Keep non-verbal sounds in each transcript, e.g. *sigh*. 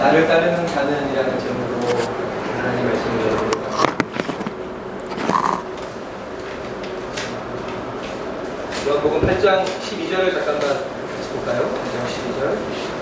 나를 따르는 자는이라는 제목으로 하나님 말씀을 여러분과 요한복음 8장 12절을 잠깐만 같이 볼까요? 8장 12절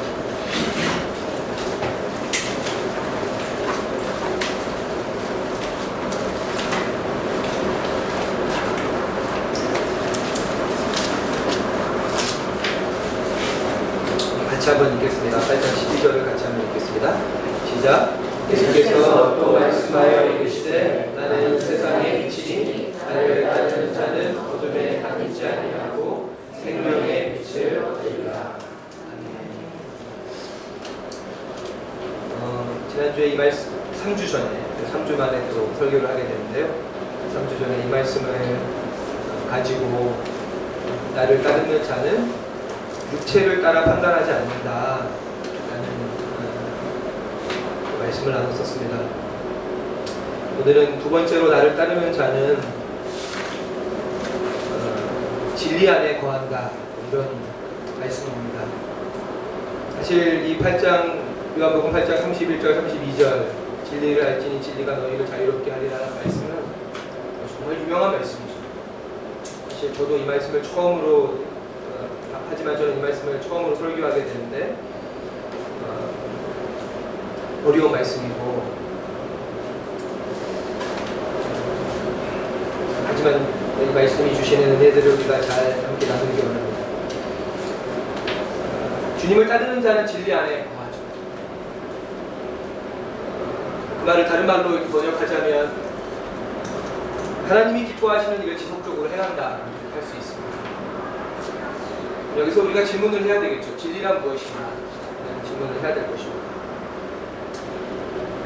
같이 한번 읽겠습니다. 8장 12절을 같이 한번 읽겠습니다. 시작. 예수께서 또 말씀하여 이르시되 나는 세상의 빛이니 나를 따르는 자는 어둠에 다니지 아니하고 생명의 빛을 얻으리라. 아멘. 어, 지난주에 이 말씀 3주 전에 3주 만에 또 설교를 하게 되는데요. 3주 전에 이 말씀을 가지고 나를 따르는 자는 육체를 따라 판단하지 않는다. 라는 어, 말씀을 나눴었습니다. 오늘은 두 번째로 나를 따르는 자는 어, 진리 안에 거한다. 이런 말씀입니다. 사실 이 8장, 요한복음 8장 31절, 32절, 진리를 알지니 진리가 너희를 자유롭게 하리라는 말씀은 정말 유명한 말씀이죠. 사실 저도 이 말씀을 처음으로 어, 하지만 저는 이 말씀을 처음으로 설교하게 되는데 어, 어려운 말씀이고 하지만 이 말씀이 주시는 은혜들을 우리가 잘 함께 나누기 원합니다. 어, 주님을 따르는 자는 진리 안에 거하죠. 그 말을 다른 말로 번역하자면 하나님이 기뻐하시는 일을 지속적으로 해야 한다 할 수 있습니다. 여기서 우리가 질문을 해야 되겠죠. 진리란 무엇이냐? 라는 질문을 해야 될 것입니다.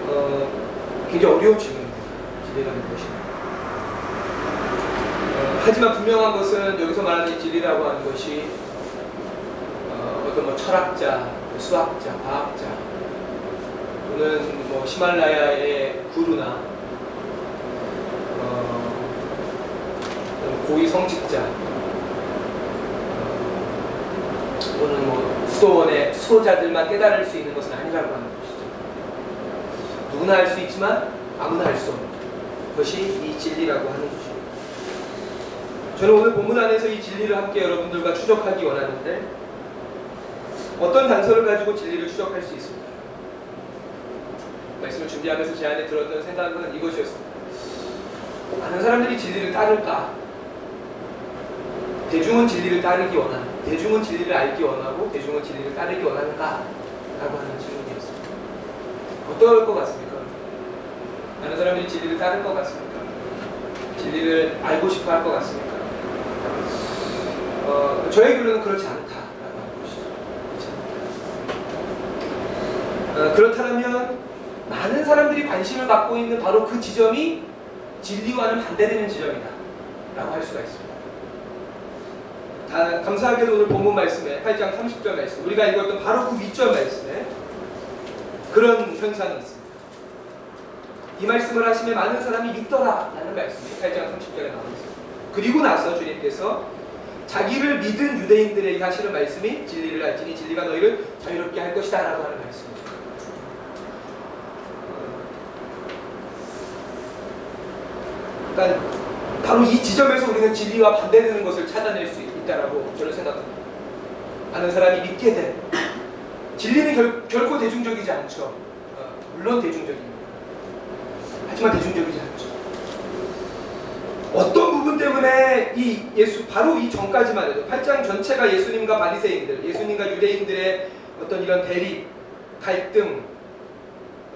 어, 굉장히 어려운 질문입니다. 진리란 무엇이냐? 어, 하지만 분명한 것은 여기서 말하는 진리라고 하는 것이 어, 어떤 뭐 철학자, 뭐 수학자, 과학자 또는 뭐 히말라야의 구루나 어, 고위 성직자 또는 뭐 수도원의 수도자들만 깨달을 수 있는 것은 아니라고 하는 것이죠. 누구나 할 수 있지만 아무나 할 수 없는 것이 이 진리라고 하는 것입니다. 저는 오늘 본문 안에서 이 진리를 함께 여러분들과 추적하기 원하는데 어떤 단서를 가지고 진리를 추적할 수 있습니다. 말씀을 준비하면서 제 안에 들었던 생각은 이것이었습니다. 많은 사람들이 진리를 따를까? 대중은 진리를 따르기 원하는, 대중은 진리를 알기 원하고, 대중은 진리를 따르기 원하는가? 라고 하는 질문이었습니다. 어떨 것 같습니까? 많은 사람들이 진리를 따를 것 같습니까? 진리를 알고 싶어 할 것 같습니까? 어, 저의 결론은 그렇지 않다라고 하는 것이죠. 그렇지 않다. 어, 그렇다면 많은 사람들이 관심을 갖고 있는 바로 그 지점이 진리와는 반대되는 지점이다. 라고 할 수가 있습니다. 다, 감사하게도 오늘 본문 말씀에 8장 30절 말씀 우리가 읽었던 바로 그 윗절 말씀에 그런 현상이 있습니다. 이 말씀을 하시면 많은 사람이 믿더라 라는 말씀이 8장 30절에 나와 있습니다. 그리고 나서 주님께서 자기를 믿은 유대인들에게 하시는 말씀이 진리를 알지니 진리가 너희를 자유롭게 할 것이다 라고 하는 말씀이죠. 그러니까 바로 이 지점에서 우리는 진리와 반대되는 것을 찾아낼 수 있다라고 저는 생각합니다. 많은 사람이 믿게 된 진리는 결, 결코 대중적이지 않죠. 어, 물론 대중적입니다. 하지만 대중적이지 않죠. 어떤 부분 때문에 이 예수 바로 이 전까지만 해도 8장 전체가 예수님과 바리새인들, 예수님과 유대인들의 어떤 이런 대립, 갈등,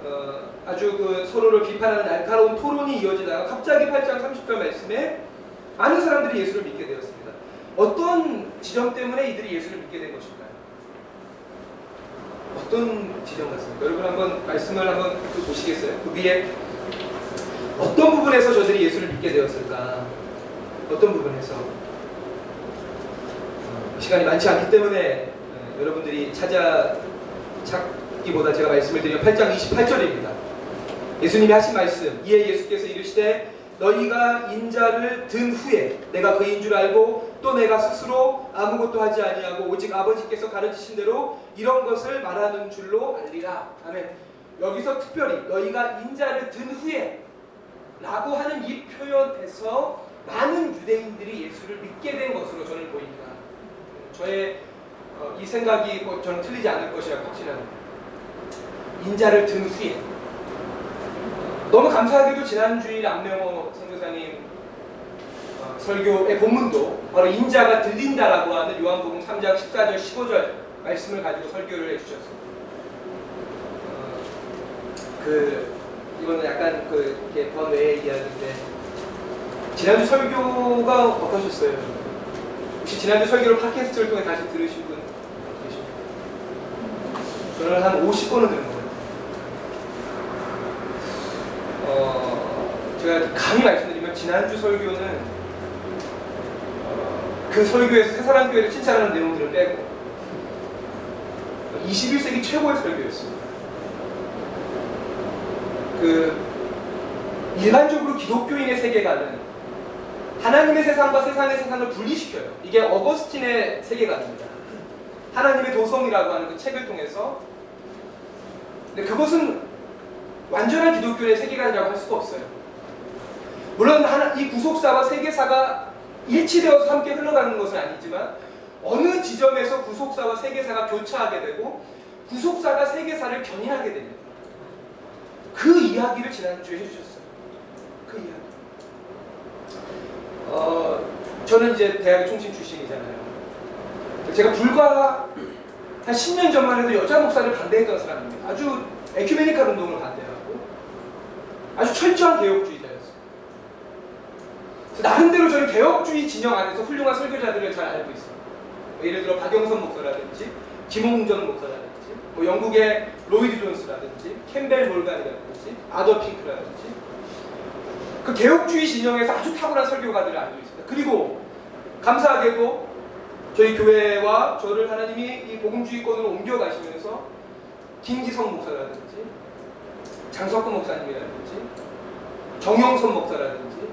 어, 아주 그 서로를 비판하는 날카로운 토론이 이어지다가 갑자기 8장 30절 말씀에 많은 사람들이 예수를 믿게 되었습니다. 어떤 지점 때문에 이들이 예수를 믿게 된 것일까요? 어떤 지점 같습니까? 여러분 한번 말씀을 한번 그 보시겠어요? 그 위에 어떤 부분에서 저들이 예수를 믿게 되었을까? 어떤 부분에서? 어, 시간이 많지 않기 때문에 어, 여러분들이 찾아 찾기보다 제가 말씀을 드리면 8장 28절입니다. 예수님이 하신 말씀 이에 예수께서 이르시되 너희가 인자를 든 후에 내가 그인 줄 알고 또 내가 스스로 아무것도 하지 아니하고 오직 아버지께서 가르치신 대로 이런 것을 말하는 줄로 알리라. 아멘. 여기서 특별히 너희가 인자를 든 후에 라고 하는 이 표현에서 많은 유대인들이 예수를 믿게 된 것으로 저는 보입니다. 저의 어, 이 생각이 뭐 저는 틀리지 않을 것이라고 확신합니다. 인자를 든 후에 너무 감사하게도 지난 주일 안명호 선교사님 어, 설교의 본문도 바로 인자가 들린다라고 하는 요한복음 3장 14절 15절 말씀을 가지고 설교를 해주셨습니다. 어, 그 이거는 약간 그 이렇게 번외의 이야기인데 지난주 설교가 어떠셨어요? 혹시 지난주 설교를 팟캐스트를 통해 다시 들으신 분 계십니까? 저는 한 50번은 들은 것 같아요. 어, 제가 감히 말씀드리면 지난주 설교는 어, 그 설교에서 새사랑 교회를 칭찬하는 내용들을 빼고 21세기 최고의 설교였습니다. 그 일반적으로 기독교인의 세계관은 하나님의 세상과 세상의 세상을 분리시켜요. 이게 어거스틴의 세계관입니다. 하나님의 도성이라고 하는 그 책을 통해서 근데 그것은 완전한 기독교의 세계관이라고 할 수가 없어요. 물론 하나, 이 구속사와 세계사가 일치되어서 함께 흘러가는 것은 아니지만 어느 지점에서 구속사와 세계사가 교차하게 되고 구속사가 세계사를 견인하게 됩니다. 그 이야기를 지난주에 해주셨어요. 그 이야기. 어, 저는 이제 대학의 총신 출신이잖아요. 제가 불과 한 10년 전만 해도 여자 목사를 반대했던 사람입니다. 아주 에큐메니칼 운동을 반대하고 아주 철저한 개혁주의자였어요. 나름대로 저는 개혁주의 진영 안에서 훌륭한 설교자들을 잘 알고 있어요. 뭐 예를 들어 박영선 목사라든지 김홍전 목사라든지 뭐 영국의 로이드 존스라든지 캠벨 몰간이라든지 아더 핑크라든지 그 개혁주의 진영에서 아주 탁월한 설교가들을 알고 있습니다. 그리고 감사하게도 저희 교회와 저를 하나님이 이 복음주의권으로 옮겨가시면서 김기성 목사라든지 장석근 목사님이라든지 정영선 목사라든지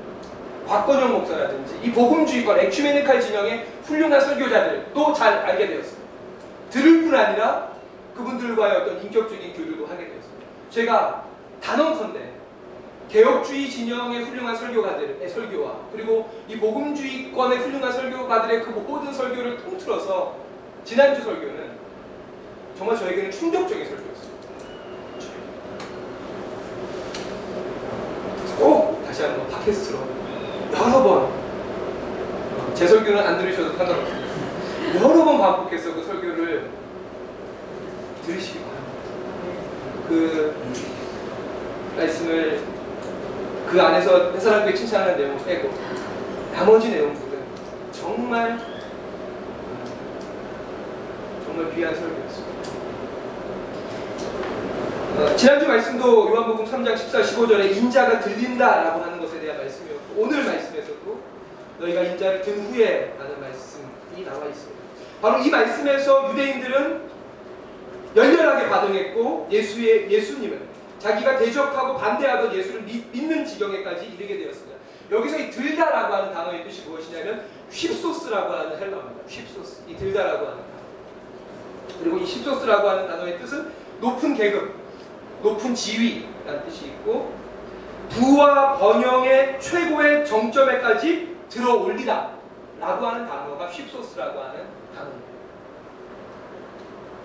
곽건영 목사라든지 이 복음주의권 엑큐메니칼 진영의 훌륭한 설교자들도 잘 알게 되었습니다. 들을 뿐 아니라 그분들과의 어떤 인격적인 교류도 하게 되었습니다. 제가 단언컨대 개혁주의 진영의 훌륭한 설교가들의 설교와 그리고 이 복음주의권의 훌륭한 설교가들의 그 모든 설교를 통틀어서 지난주 설교는 정말 저에게는 충격적인 설교였습니다. 그래서 꼭 다시 한번 팟캐스트로 여러 번 제 설교는 안 들으셔도 상관없습니다. 여러 번 반복해서 그 설교를 들으시기 바랍니다. 그 말씀을 그 안에서 해설하교회 칭찬하는 내용을 빼고 나머지 내용들은 정말 정말 귀한 설교였습니다. 어, 지난주 말씀도 요한복음 3장 14, 15절에 인자가 들린다라고 하는 것에 대한 말씀이었고 오늘 말씀에서도 너희가 인자를 든 후에 라는 말씀이 나와 있습니다. 바로 이 말씀에서 유대인들은 열렬하게 반응했고 예수의 예수님은 자기가 대적하고 반대하던 예수를 믿, 는 지경에까지 이르게 되었습니다. 여기서 이 들다라고 하는 단어의 뜻이 무엇이냐면 휩소스라고 하는 헬라어입니다. 휩소스. 이 들다라고 하는 단어. 그리고 이 휩소스라고 하는 단어의 뜻은 높은 계급, 높은 지위라는 뜻이 있고 부와 번영의 최고의 정점에까지 들어 올리다 라고 하는 단어가 휩소스라고 하는 단어입니다.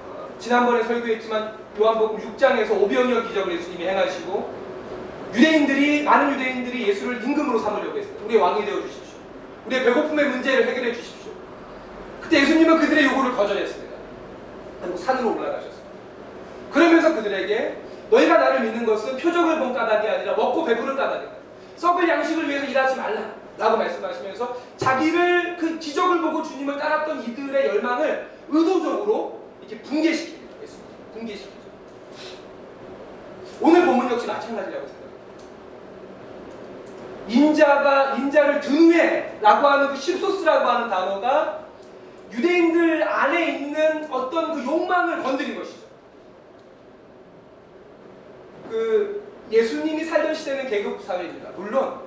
어, 지난번에 설교했지만 요한복음 6장에서 오병이어 기적을 예수님이 행하시고 유대인들이 많은 유대인들이 예수를 임금으로 삼으려고 했습니다. 우리의 왕이 되어 주십시오. 우리의 배고픔의 문제를 해결해 주십시오. 그때 예수님은 그들의 요구를 거절했습니다. 그리고 산으로 올라가셨습니다. 그러면서 그들에게 너희가 나를 믿는 것은 표적을 본 까닭이 아니라 먹고 배부른 까닭이다. 썩을 양식을 위해서 일하지 말라. 라고 말씀하시면서 자기를 그 기적을 보고 주님을 따랐던 이들의 열망을 의도적으로 이렇게 붕괴시킵니다. 붕괴시키죠. 오늘 본문 역시 마찬가지라고 생각합니다. 인자가 인자를 든 후에라고 하는 그 십소스라고 하는 단어가 유대인들 안에 있는 어떤 그 욕망을 건드린 것이죠. 그 예수님이 살던 시대는 계급 사회입니다. 물론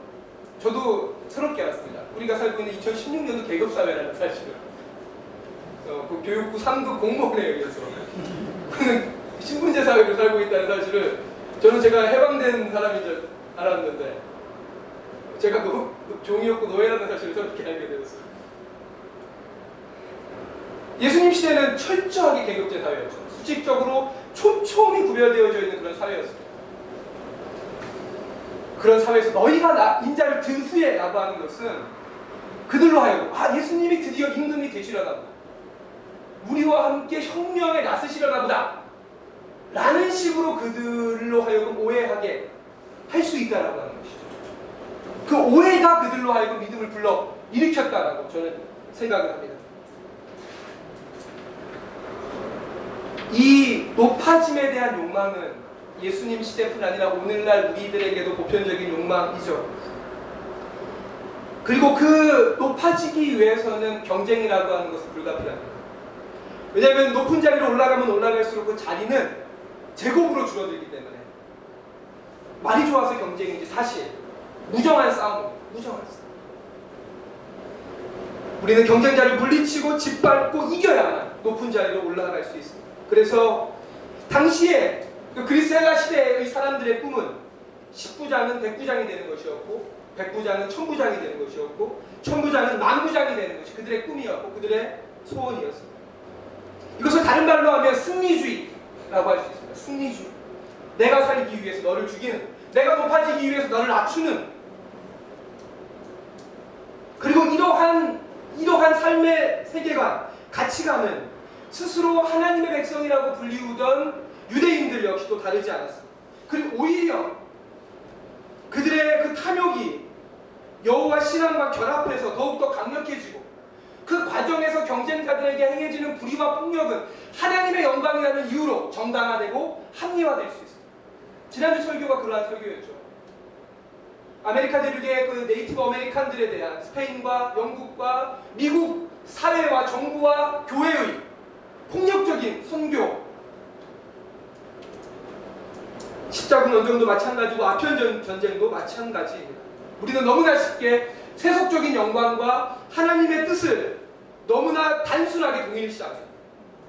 저도 새롭게 알았습니다. 우리가 살고 있는 2016년도 계급 사회라는 사실을 어, 그 교육부 3급 공무원에 의해서 그는 신분제 사회를 살고 있다는 사실을 저는 제가 해방된 사람인 줄 알았는데 제가 노, 종이었고 노예라는 사실을 새롭게 알게 되었어요. 예수님 시대는 철저하게 계급제 사회였죠. 수직적으로 촘촘히 구별되어져 있는 그런 사회였습니다. 그런 사회에서 너희가 나, 인자를 든 후에 라고 하는 것은 그들로 하여금 아 예수님이 드디어 임금이 되시려나 보다. 우리와 함께 혁명에 나서시려나 보다. 라는 식으로 그들로 하여금 오해하게 할 수 있다라고 하는 것이죠. 그 오해가 그들로 하여금 믿음을 불러 일으켰다라고 저는 생각을 합니다. 이 높아짐에 대한 욕망은 예수님 시대뿐 아니라 오늘날 우리들에게도 보편적인 욕망이죠. 그리고 그 높아지기 위해서는 경쟁이라고 하는 것은 불가피합니다. 왜냐하면 높은 자리로 올라가면 올라갈수록 그 자리는 제곱으로 줄어들기 때문에 말이 좋아서 경쟁이지 사실 무정한 싸움, 무정한 싸움. 우리는 경쟁자를 물리치고 짓밟고 이겨야만 높은 자리로 올라갈 수 있습니다. 그래서 당시에 그 그리스 헬라 시대의 사람들의 꿈은 10부장은 100부장이 되는 것이었고 100부장은 1000부장이 되는 것이었고 1000부장은 만부장이 되는 것이 그들의 꿈이었고 그들의 소원이었습니다. 이것을 다른 말로 하면 승리주의라고 할 수 있습니다. 승리주의. 내가 살기 위해서 너를 죽이는, 내가 높아지기 위해서 너를 낮추는. 그리고 이러한 이러한 삶의 세계관, 가치관은 스스로 하나님의 백성이라고 불리우던 유대인들 역시도 다르지 않았습니다. 그리고 오히려 그들의 그 탐욕이 여호와 신앙과 결합해서 더욱더 강력해지고 그 과정에서 경쟁자들에게 행해지는 불의와 폭력은 하나님의 영광이라는 이유로 정당화되고 합리화될 수 있습니다. 지난주 설교가 그러한 설교였죠. 아메리카 대륙의 그 Native American들에 대한 스페인과 영국과 미국 사회와 정부와 교회의 폭력적인 선교 십자군 원정도 마찬가지고 아편 전쟁도 마찬가지입니다. 우리는 너무나 쉽게 세속적인 영광과 하나님의 뜻을 너무나 단순하게 동일시합니다.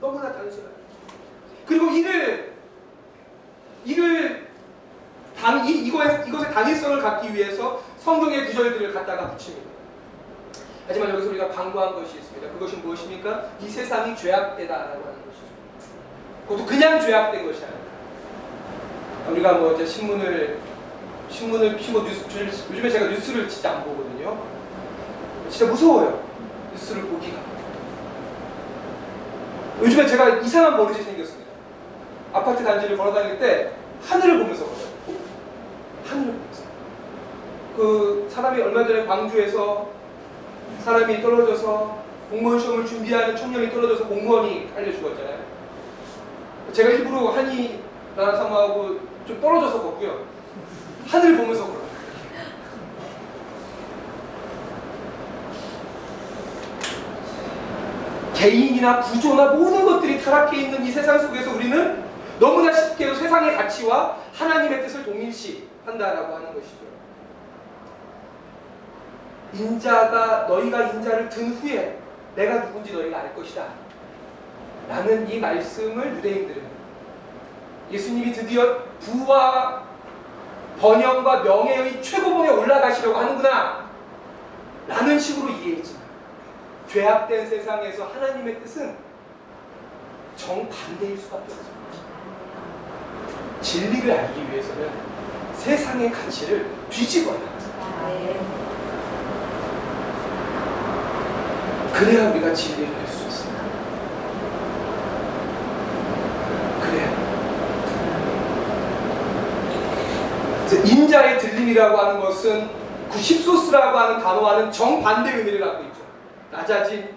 너무나 단순하게. 그리고 이를 이를 당, 이, 이거에, 이것의 당위성을 갖기 위해서 성경의 구절들을 갖다가 붙입니다. 하지만 여기서 우리가 강구한 것이 있습니다. 그것이 무엇입니까? 이 세상이 죄악되다라고 하는 것이죠. 그것도 그냥 죄악된 것이 아니라 우리가 뭐 이제 신문을 신문을 피고 뉴스 요즘에 제가 뉴스를 진짜 안 보거든요. 진짜 무서워요. 뉴스를 보기가. 요즘에 제가 이상한 버릇이 생겼습니다. 아파트 단지를 걸어 다닐 때 하늘을 보면서 걸어요. 하늘을 보면서. 그 사람이 얼마 전에 광주에서 사람이 떨어져서 공무원 시험을 준비하는 청년이 떨어져서 공무원이 알려 죽었잖아요. 제가 일부러 한이 나라 사모하고 좀 떨어져서 걷고요. 하늘 보면서 걸어요. 개인이나 구조나 모든 것들이 타락해 있는 이 세상 속에서 우리는 너무나 쉽게도 세상의 가치와 하나님의 뜻을 동일시한다라고 하는 것이죠. 인자가 너희가 인자를 든 후에 내가 누군지 너희가 알 것이다. 라는 이 말씀을 유대인들은 예수님이 드디어 부와 번영과 명예의 최고봉에 올라가시려고 하는구나. 라는 식으로 이해했지만 죄악된 세상에서 하나님의 뜻은 정반대일 수밖에 없습니다. 진리를 알기 위해서는 세상의 가치를 뒤집어야 합니다. 그래야 우리가 진리를 알 수 있습니다. 그래야. 인자의 들림이라고 하는 것은 구십소스라고 하는 단어와는 정반대 의미를 갖고 있죠. 낮아짐,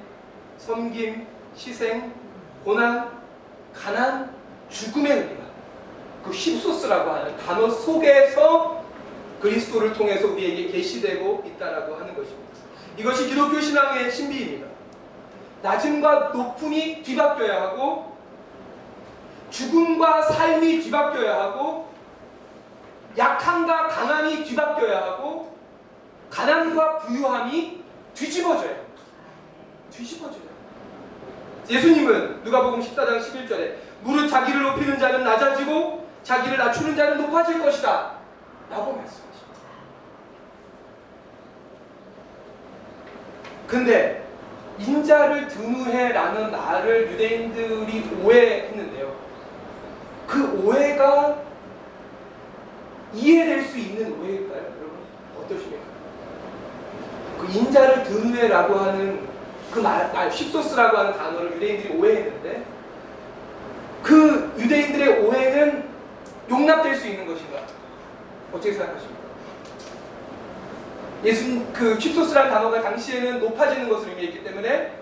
섬김, 희생, 고난, 가난, 죽음의 의미가 그 힙소스라고 하는 단어 속에서 그리스도를 통해서 우리에게 계시되고 있다라고 하는 것입니다. 이것이 기독교 신앙의 신비입니다. 낮음과 높음이 뒤바뀌어야 하고 죽음과 삶이 뒤바뀌어야 하고 약함과 강함이 뒤바뀌어야 하고 가난과 부유함이 뒤집어져요. 뒤집어져요. 예수님은 누가복음 14장 11절에 무릇 자기를 높이는 자는 낮아지고 자기를 낮추는 자는 높아질 것이다. 라고 말씀하십니다. 근데 인자를 등우해라는 말을 유대인들이 오해했는데요. 그 오해가 이해될 수 있는 오해일까요? 여러분 어떠십니까? 그 인자를 등우해라고 하는 그 말, 말 십소스라고 하는 단어를 유대인들이 오해했는데 그 유대인들의 오해는 용납될 수 있는 것인가? 어떻게 생각하십니까? 예수 그 칩소스라는 단어가 당시에는 높아지는 것을 의미했기 때문에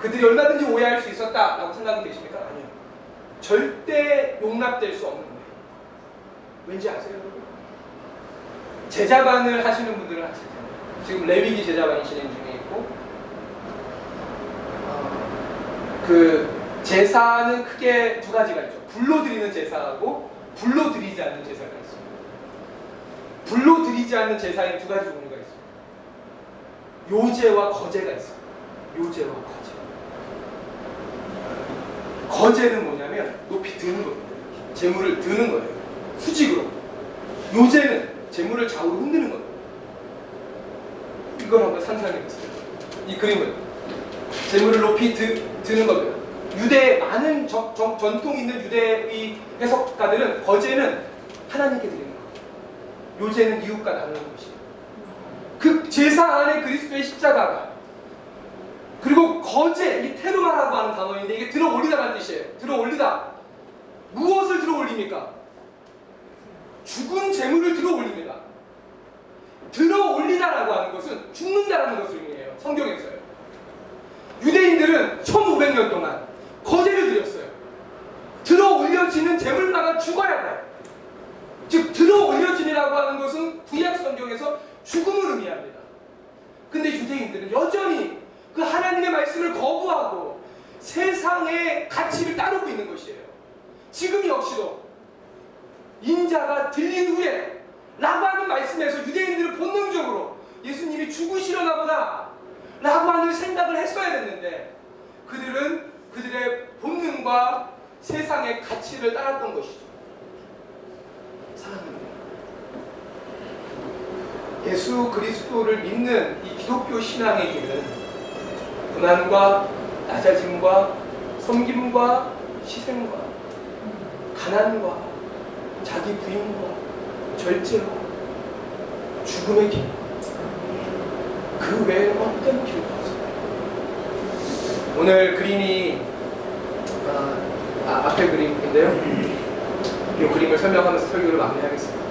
그들이 얼마든지 오해할 수 있었다라고 생각이 되십니까? 아니요. 절대 용납될 수 없는 거예요. 왠지 아세요? 제자반을 하시는 분들은 아실 텐데 지금 레위기 제자반이 진행 중에 있고 어, 그 제사는 크게 두 가지가 있죠. 불로 드리는 제사하고 불로 드리지 않는 제사가 있습니다. 불로 드리지 않는 제사에는 두 가지 종류가 있습니다. 요제와 거제가 있어요. 요제와 거제. 거제는 뭐냐면 높이 드는 겁니다. 재물을 드는 거예요. 수직으로. 요제는 재물을 좌우로 흔드는 거예요. 이걸 한번 상상해 보세요. 이 그림은 재물을 높이 드, 드는 겁니다. 유대 많은 저, 저, 전통 있는 유대의 해석가들은 거제는 하나님께 드리는 거예요. 요제는 이웃과 나누는 것이에요. 그 제사 안에 그리스도의 십자가가 그리고 거제 이 테르마라고 하는 단어인데 이게 들어 올리다라는 뜻이에요. 들어 올리다. 무엇을 들어 올립니까? 죽은 재물을 들어 올립니다. 들어 올리다라고 하는 것은 죽는다라는 것을 의미해요. 성경에서요. 유대인들은 1500년 동안 거제를 드렸어요. 들어 올려지는 재물마가 죽어야 돼요. 즉 들어 올려짐이라고 하는 것은 구약 성경에서 죽음을 의미합니다. 근데 유대인들은 여전히 그 하나님의 말씀을 거부하고 세상의 가치를 따르고 있는 것이에요. 지금 역시도 인자가 들린 후에 라고 하는 말씀에서 유대인들은 본능적으로 예수님이 죽으시려나 보다 라고 하는 생각을 했어야 됐는데 그들은 그들의 본능과 세상의 가치를 따랐던 것이죠. 사랑합니다. 예수 그리스도를 믿는 이 기독교 길은 고난과 낮아짐과 섬김과 희생과 가난과 자기 부인과 절제와 죽음의 길. 그 외에 어떤 길도 없습니다. 오늘 그림이 아, 아, 앞에 그림인데요. 이 그림을 설명하면서 설교를 마무리하겠습니다.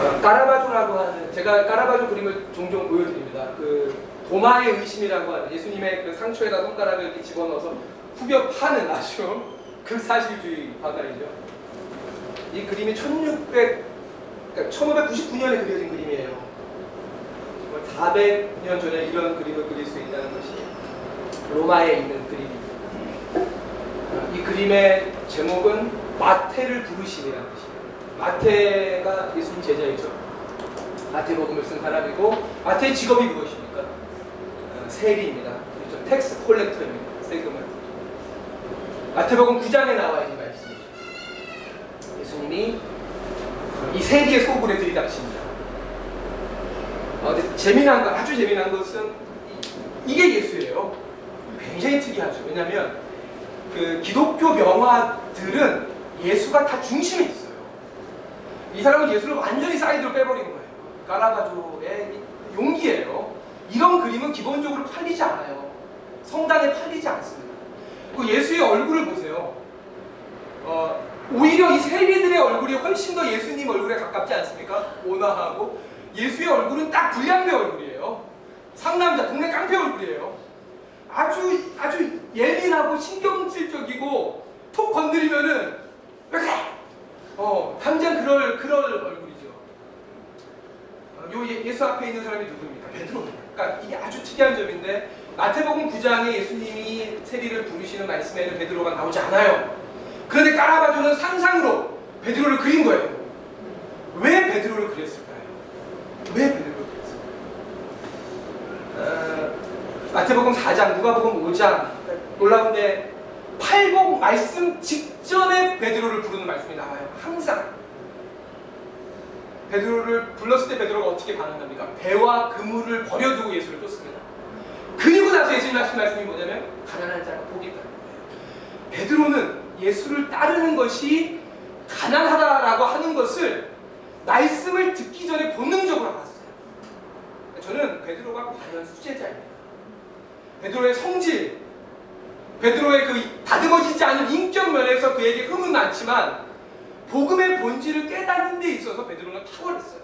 어, 까라바조라고 하는 제가 까라바조 그림을 종종 보여드립니다. 그 도마의 의심이라고 하는 예수님의 그 상처에다 손가락을 이렇게 집어넣어서 후벼 파는 아주 극사실주의 화가이죠. 이 그림이 1600, 그러니까 1599년에 그려진 그림이에요. 400년 전에 이런 그림을 그릴 수 있다는 것이 로마에 있는 그림입니다. 어, 이 그림의 제목은 마태를 부르심이라는 뜻이에요. 마태가 예수님 제자이죠. 마태복음을 쓴 사람이고 마태의 직업이 무엇입니까? 어, 세리입니다. 그렇죠. tax collector입니다. 세금을. 마태복음 9장에 나와 있는. 예수님이 이 세리의 소굴에 들이닥칩니다. 어, 재미난 거, 아주 재미난 것은 이- 이게 예수예요. 굉장히 특이하죠. 왜냐하면 그 기독교 명화들은 예수가 다 중심에 있어요. 이 사람은 예수를 완전히 사이드로 빼버린 거예요. 까라바조의 용기예요. 이런 그림은 기본적으로 팔리지 않아요. 성당에 팔리지 않습니다. 그 예수의 얼굴을 보세요. 어, 오히려 이 세리들의 얼굴이 훨씬 더 예수님 얼굴에 가깝지 않습니까? 온화하고 예수의 얼굴은 딱 불량배 얼굴이에요. 상남자 동네 깡패 얼굴이에요. 아주 아주 예민하고 신경질적이고 톡 건드리면은 이렇게 어 당장 그럴 그럴 얼굴이죠. 어, 요 예, 예수 앞에 있는 사람이 누구입니까? 베드로입니다. 그러니까 이게 아주 특이한 점인데 마태복음 9장에 예수님이 세리를 부르시는 말씀에는 베드로가 나오지 않아요. 그런데 까라바조는 상상으로 베드로를 그린 거예요. 왜 베드로를 그렸을까요? 왜 베드로를 그렸을까요? 마태복음 4장, 누가복음 5장 놀라운데 팔복 말씀 직전에 베드로를 부르는 말씀이 나와요. 항상 베드로를 불렀을 때 베드로가 어떻게 반응합니까? 배와 그물을 버려두고 예수를 쫓습니다. 그리고 나서 예수님 하신 말씀이 뭐냐면 가난한 자가 복이 있다. 베드로는 예수를 따르는 것이 가난하다라고 하는 것을 말씀을 듣기 전에 본능적으로 알았어요. 저는 베드로가 과연 수제자입니다. 베드로의 성질, 베드로의 그 다듬어지지 않은 인격 면에서 그에게 흠은 많지만 복음의 본질을 깨닫는 데 있어서 베드로는 탁월했어요.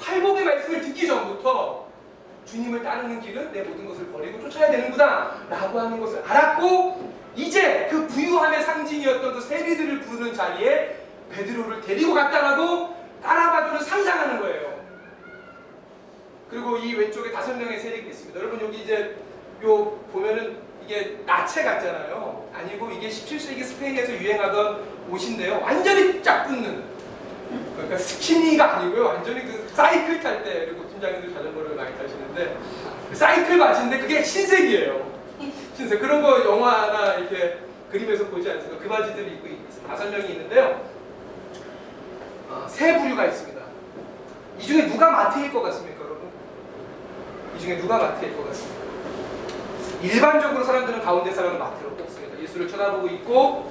팔복의 말씀을 듣기 전부터 주님을 따르는 길은 내 모든 것을 버리고 쫓아야 되는구나 라고 하는 것을 알았고 이제 그 부유함의 상징이었던 그 세리들을 부르는 자리에 베드로를 데리고 갔다라고 따라가주는 상상하는 거예요. 그리고 이 왼쪽에 다섯 명의 세력이 있습니다. 여러분 여기 이제 요 보면은 이게 나체 같잖아요. 아니고 이게 17세기 스페인에서 유행하던 옷인데요. 완전히 짝 붙는 그러니까 스키니가 아니고요. 완전히 그 사이클 탈 때 그리고 팀장님들 자전거를 많이 타시는데 그 사이클 바지인데 그게 흰색이에요. 흰색 그런 거 영화나 이렇게 그림에서 보지 않습니까? 그 바지들이 입고 있- 다섯 명이 있는데요. 어, 세 부류가 있습니다. 이 중에 누가 마태일 것 같습니까, 여러분? 이 중에 누가 마태일 것 같습니까? 일반적으로 사람들은 가운데 사람을 마태로 꼽습니다. 예수를 쳐다보고 있고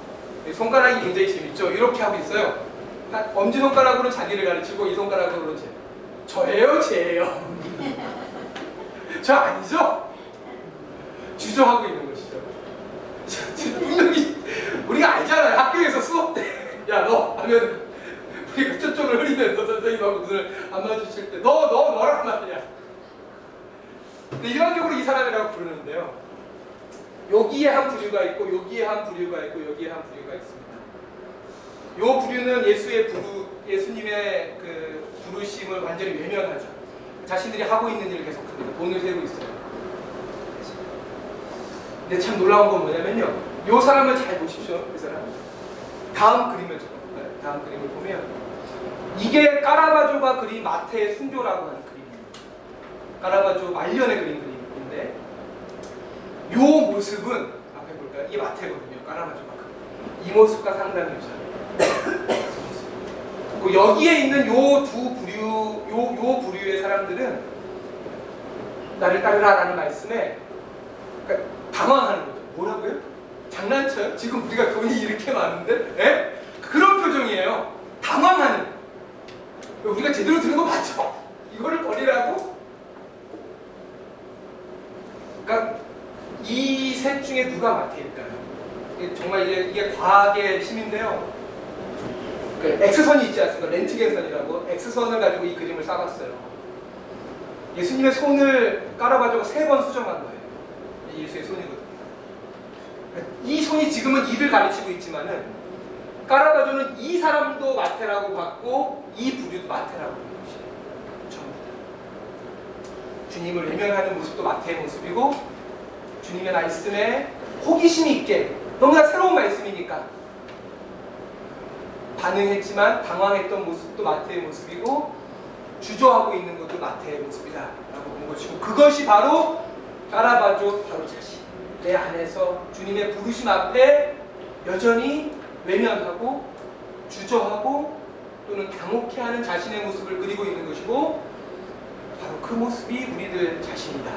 손가락이 굉장히 재밌죠. 이렇게 하고 있어요. 한- 엄지 손가락으로 자기를 가르치고 이 손가락으로 제. 저예요, 쟤예요. *laughs* 저 아니죠? 주저하고 있는 것이죠. 분명히 우리가 알잖아요. 학교에서 수업 때. 야, 너 하면 우리가 초점을 흐리면서 선생님하고 눈을 안 마주칠 때 너, 너, 너란 말이야. 근데 일반적으로 이 사람이라고 부르는데요. 여기에 한 부류가 있고 여기에 한 부류가 있고 여기에 한 부류가 있습니다. 요 부류는 예수의 부르 예수님의 그 부르심을 완전히 외면하죠. 자신들이 하고 있는 일을 계속합니다. 돈을 세고 있어요. 근데 참 놀라운 건 뭐냐면요. 요 사람을 잘 보십시오. 이 사람. 다음 그림을 좀 네, 다음 그림을 보면 이게 까라바조가 그린 마태의 순교라고 하는 그림입니다. 까라바조 말년에 그린 그림인데 요 모습은 앞에 볼까요? 이 마태거든요. 까라바조가 이 모습과 상당히 유사해요. 그 여기에 있는 요 두 부류 요, 요 부류의 사람들은 나를 따르라라는 말씀에 그러니까 당황하는 거죠. 뭐라고요? 장난쳐요? 지금 우리가 돈이 이렇게 많은데? 에? 그런 표정이에요. 당황하는. 우리가 제대로 들은 거 맞죠? 이거를 버리라고? 그러니까 이 셋 중에 누가 마태일까요? 정말 이게, 이게 과학의 힘인데요. 그 X선이 있지 않습니까? 렌트겐선이라고 X선을 가지고 이 그림을 쌓았어요. 예수님의 손을 깔아가지고 세 번 수정한 거예요. 이 예수의 손이거든요. 이 손이 지금은 이를 가르치고 있지만은 깔아가지고는 이 사람도 마태라고 받고 이 부류도 마태라고 하는 것이에요. 전부 다. 주님을 외면하는 모습도 마태의 모습이고 주님의 말씀에 호기심 있게 너무나 새로운 말씀이니까 반응했지만 당황했던 모습도 마태의 모습이고 주저하고 있는 것도 마태의 모습이다라고 본 것이고 그것이 바로 까라바조 바로 자신. 내 안에서 주님의 부르심 앞에 여전히 외면하고 주저하고 또는 당혹해하는 자신의 모습을 그리고 있는 것이고 바로 그 모습이 우리들 자신이다.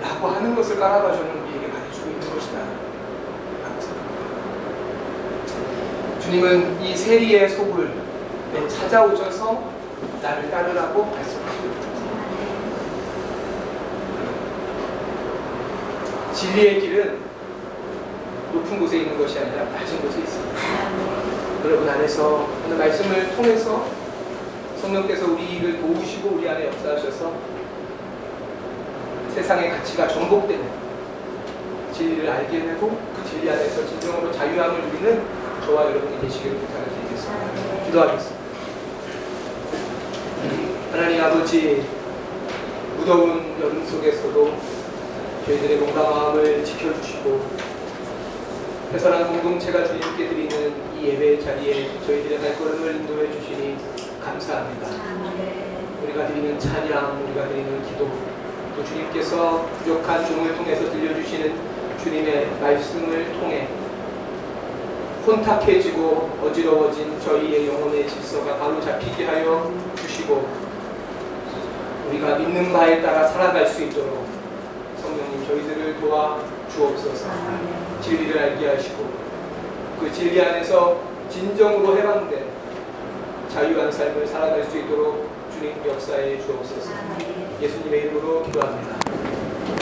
라고 하는 것을 까라바조는 우리에게 말해주고 있는 것이다. 주님은 이 세리의 속을 내 찾아오셔서 나를 따르라고 말씀하십니다. 진리의 길은 높은 곳에 있는 것이 아니라 낮은 곳에 있습니다. 여러분 안에서 오늘 말씀을 통해서 성령께서 우리를 도우시고 우리 안에 역사하셔서 세상의 가치가 정복되는 진리를 알게 되고 그 진리 안에서 진정으로 자유함을 누리는 저와 여러분이 되시기를 부탁을 드리겠습니다. 기도하겠습니다. 하나님 아버지 무더운 여름 속에서도 저희들의 마음을 지켜주시고 회선한 공동체가 주님께 드리는 이 예배 자리에 저희들의 발걸음을 인도해 주시니 감사합니다. 우리가 드리는 찬양, 우리가 드리는 기도, 또 주님께서 부족한 종을 통해서 들려주시는 주님의 말씀을 통해 혼탁해지고 어지러워진 저희의 영혼의 질서가 바로 잡히게 하여 주시고 우리가 믿는 바에 따라 살아갈 수 있도록 도와 주옵소서. 진리를 알게 하시고 그 진리 안에서 진정으로 해방된 자유한 삶을 살아갈 수 있도록 주님 역사해 주옵소서. 예수님의 이름으로 기도합니다.